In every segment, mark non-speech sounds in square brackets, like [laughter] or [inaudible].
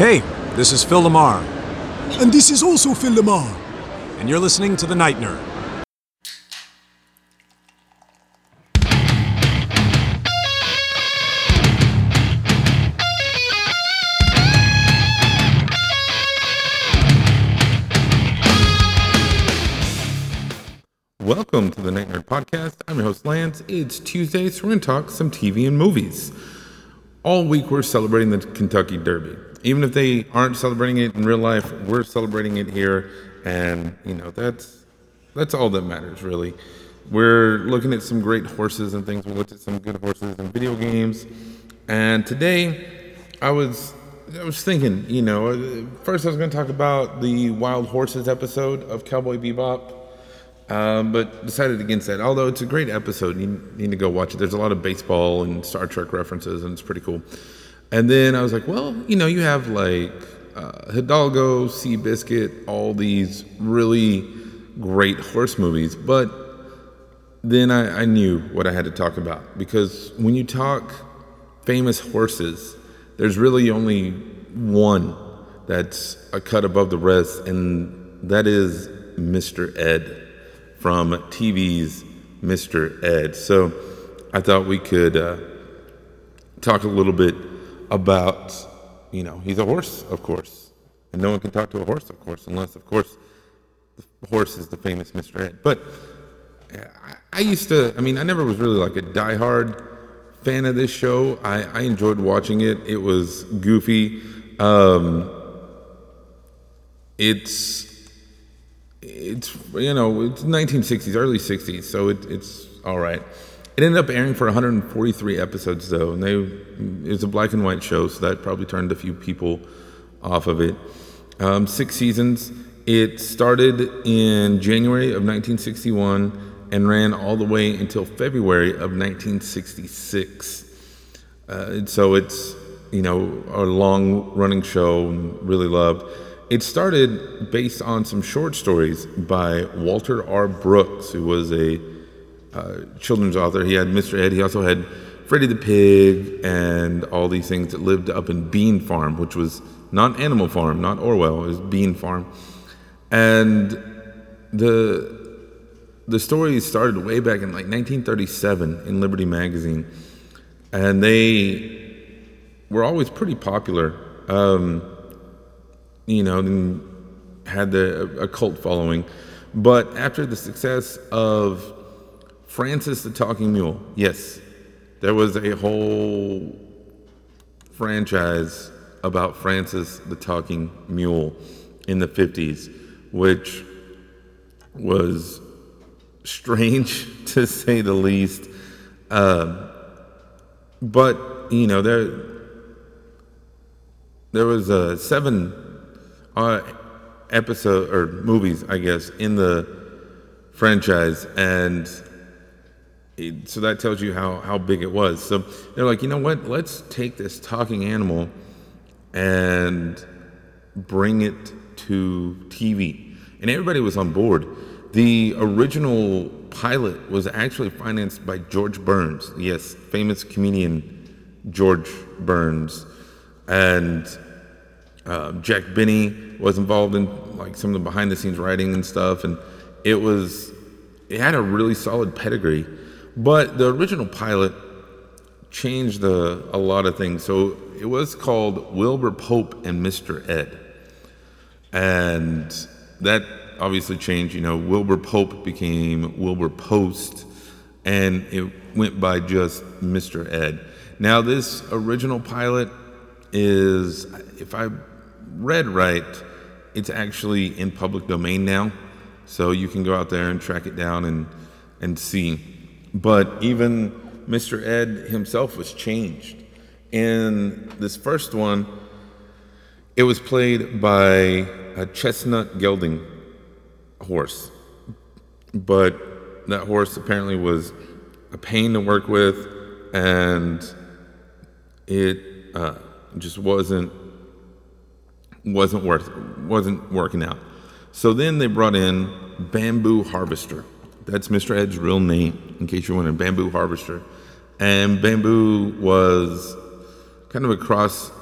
Hey, this is Phil LaMarr, And this is also Phil LaMarr. and you're listening to The Night Nerd. Welcome to the Night Nerd Podcast. I'm your host, Lance. It's Tuesday, so we're going to talk some TV and movies. All week, we're celebrating the Kentucky Derby. Even if they aren't celebrating it in real life, we're celebrating it here, and you know that's that's all that matters, really. We're looking at some great horses and things. We looked at some good horses and video games, and today, I was I was thinking, you know, uh, first I was going to talk about the Wild Horses episode of Cowboy Bebop um, but decided against that. Although it's a great episode, you need to go watch it. There's a lot of baseball and Star Trek references, and it's pretty cool. And then I was like, well, you know, you have like uh, Hidalgo, Seabiscuit, all these really great horse movies, but then I, I knew what I had to talk about because when you talk famous horses, there's really only one that's a cut above the rest, and that is Mr. Ed from TV's Mr. Ed. So I thought we could uh, talk a little bit about, you know, he's a horse, of course, and no one can talk to a horse, of course, unless, of course, the horse is the famous Mr. Ed. But uh, I, used to, I mean, I never was really like a diehard fan of this show. I, I enjoyed watching it. It was goofy. Um, it's it's you know it's 1960s, early 60s, so it, it's all right. It ended up airing for 143 episodes though, and they it was a black and white show, so that probably turned a few people off of it. Um, six seasons. It started in January of 1961 and ran all the way until February of 1966. Uh, and so it's you know a long running show, really loved. It started based on some short stories by Walter R. Brooks, who was a uh, children's author. He had Mr. Ed. He also had Freddie the Pig and all these things that lived up in Bean Farm, which was not Animal Farm, not Orwell. It was Bean Farm, and the the story started way back in like 1937 in Liberty Magazine, and they were always pretty popular. Um, you know, and had the, a cult following. But after the success of Francis the Talking Mule, yes, there was a whole franchise about Francis the Talking Mule in the 50s, which was strange [laughs] to say the least. Uh, but, you know, there, there was uh, seven uh, episode or movies, I guess, in the franchise, and so that tells you how how big it was. So they're like, you know what? Let's take this talking animal and bring it to TV, and everybody was on board. The original pilot was actually financed by George Burns, yes, famous comedian George Burns, and uh, Jack Benny was involved in like some of the behind the scenes writing and stuff, and it was it had a really solid pedigree. But the original pilot changed the, a lot of things. So it was called Wilbur Pope and Mr. Ed, and that obviously changed. You know, Wilbur Pope became Wilbur Post, and it went by just Mr. Ed. Now this original pilot is, if I read right, it's actually in public domain now. So you can go out there and track it down and, and see. But even Mr. Ed himself was changed. In this first one, it was played by a chestnut gelding horse. But that horse apparently was a pain to work with, and it uh, just wasn't wasn't worth wasn't working out. So then they brought in Bamboo Harvester. That's Mr. Ed's real name, in case you're wondering. Bamboo Harvester, and Bamboo was kind of a cross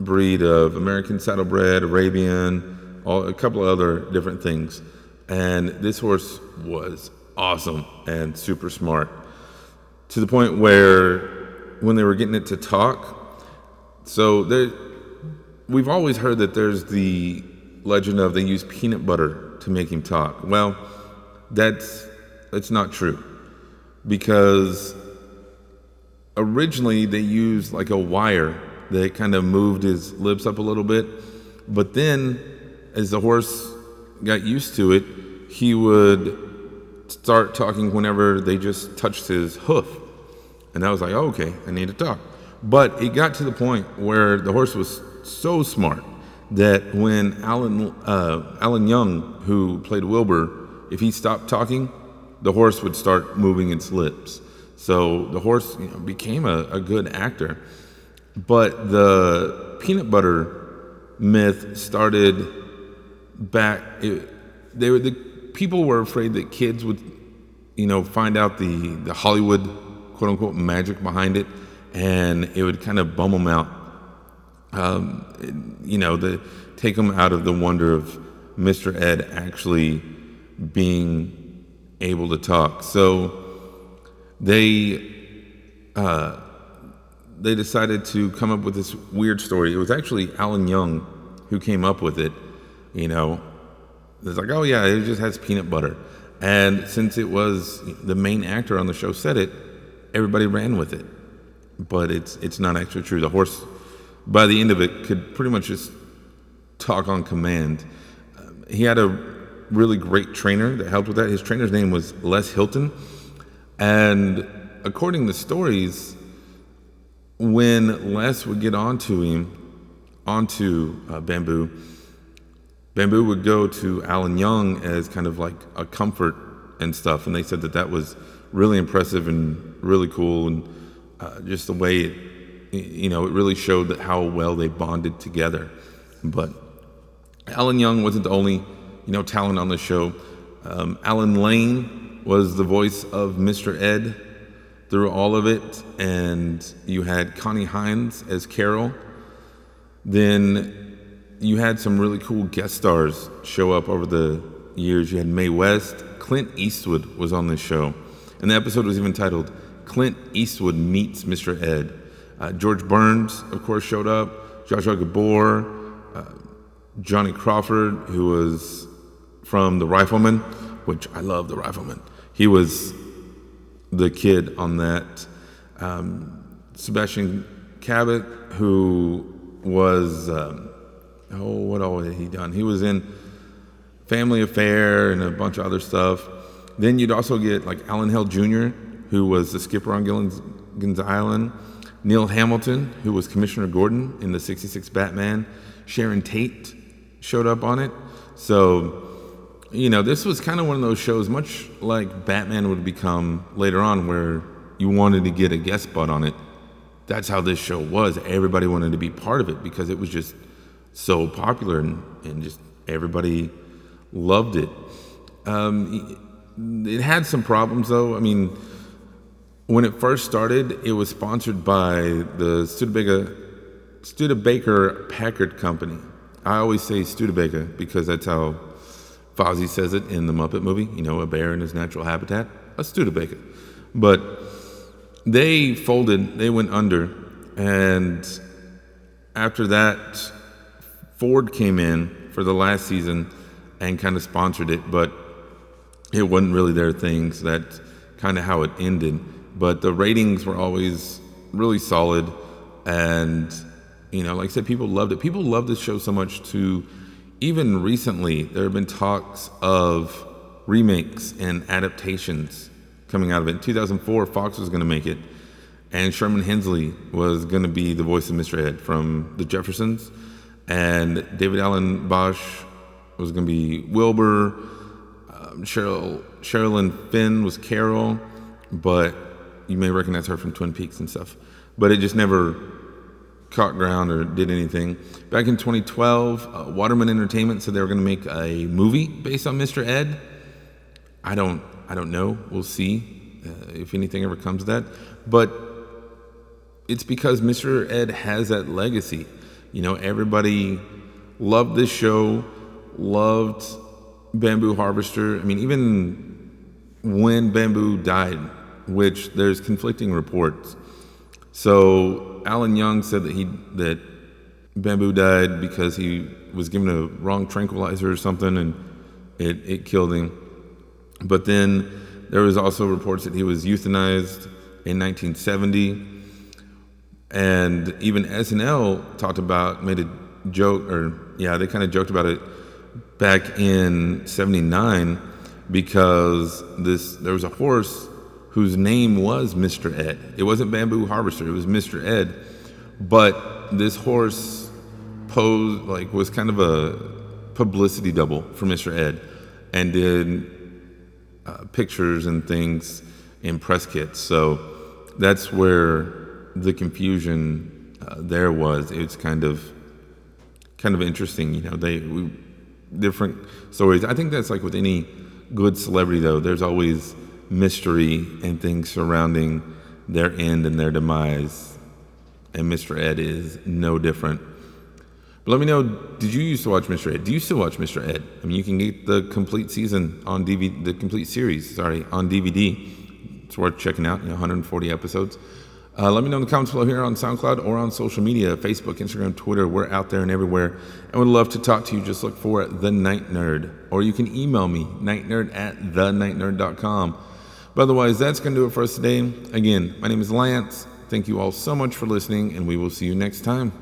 breed of American saddlebred, Arabian, all, a couple of other different things. And this horse was awesome and super smart to the point where when they were getting it to talk, so there, we've always heard that there's the legend of they use peanut butter to make him talk. Well, that's that's not true because originally they used like a wire that kind of moved his lips up a little bit, but then as the horse got used to it, he would start talking whenever they just touched his hoof. And I was like, oh, okay, I need to talk. But it got to the point where the horse was so smart that when Alan, uh, Alan Young, who played Wilbur, if he stopped talking, the horse would start moving its lips. So the horse you know, became a, a good actor. But the peanut butter myth started back. It, they were the people were afraid that kids would, you know, find out the the Hollywood quote unquote magic behind it, and it would kind of bum them out. Um, you know, the take them out of the wonder of Mr. Ed actually being able to talk. So they uh, they decided to come up with this weird story. It was actually Alan Young who came up with it. You know, it's like, oh yeah, it just has peanut butter. And since it was the main actor on the show said it, everybody ran with it. But it's it's not actually true. The horse, by the end of it, could pretty much just talk on command. He had a really great trainer that helped with that. His trainer's name was Les Hilton, and according to stories, when Les would get onto him, onto uh, Bamboo, Bamboo would go to Alan Young as kind of like a comfort and stuff, and they said that that was really impressive and really cool, and uh, just the way it, you know, it really showed that how well they bonded together. But Alan Young wasn't the only, you know, talent on the show. Um, Allan Lane was the voice of Mr. Ed through all of it, and you had Connie Hines as Carol. Then you had some really cool guest stars show up over the years. You had Mae West, Clint Eastwood was on this show, and the episode was even titled "Clint Eastwood Meets Mr. Ed." Uh, George Burns, of course, showed up. Zsa Zsa Gabor, uh, Johnny Crawford, who was from The Rifleman, which I love. The Rifleman. He was the kid on that. Um, Sebastian Cabot, who was um, oh, what all had he done? He was in Family Affair and a bunch of other stuff. Then you'd also get like Alan Hale Jr., who was the skipper on Gilligan's Island. Neil Hamilton, who was Commissioner Gordon in the 66 Batman. Sharon Tate showed up on it. So, you know, this was kind of one of those shows, much like Batman would become later on, where you wanted to get a guest spot on it. That's how this show was. Everybody wanted to be part of it because it was just so popular and, and just everybody loved it. Um, it had some problems though. I mean, when it first started, it was sponsored by the Studebaker, Studebaker Packard Company. I always say Studebaker because that's how Fozzie says it in the Muppet movie. You know, a bear in his natural habitat, a Studebaker. But they folded, they went under, and after that, Ford came in for the last season and kind of sponsored it, but it wasn't really their thing. So that's kind of how it ended. But the ratings were always really solid, and you know, like I said, people loved it. People loved this show so much to even recently there have been talks of remakes and adaptations coming out of it. In 2004, Fox was going to make it, and Sherman Hemsley was going to be the voice of Mr. Ed from The Jeffersons and David Alan Basche was going to be Wilbur. Um, Cheryl Sherilyn Fenn was Carol, but you may recognize her from Twin Peaks and stuff. But it just never caught ground or did anything. Back in 2012, uh, Waterman Entertainment said they were going to make a movie based on Mr. Ed. I don't, I don't know. We'll see uh, if anything ever comes of that. But it's because Mr. Ed has that legacy You know, everybody loved this show, loved Bamboo Harvester. I mean, even when Bamboo died, which there's conflicting reports. So Alan Young said that he that Bamboo died because he was given a wrong tranquilizer or something, and it, it killed him. But then there was also reports that he was euthanized in 1970, and even SNL talked about made a joke, or yeah, they kind of joked about it back in '79 because this there was a horse whose name was Mr. Ed. It wasn't Bamboo Harvester; it was Mr. Ed. But this horse posed like was kind of a publicity double for Mr. Ed, and did uh, pictures and things in press kits. So that's where the confusion uh, there was. It's kind of kind of interesting, you know. They we, different stories. I think that's like with any good celebrity, though. There's always mystery and things surrounding their end and their demise, and Mr. Ed is no different. But let me know, did you used to watch Mr. Ed? Do you still watch Mr. Ed? I mean, you can get the complete season on DVD, the complete series, sorry, on DVD. It's worth checking out, you know, 140 episodes. Uh, let me know in the comments below here on SoundCloud or on social media Facebook, Instagram, Twitter. We're out there and everywhere. And would love to talk to you. Just look for The Night Nerd. Or you can email me, nightnerd at thenightnerd.com. But otherwise, that's going to do it for us today. Again, my name is Lance. Thank you all so much for listening, and we will see you next time.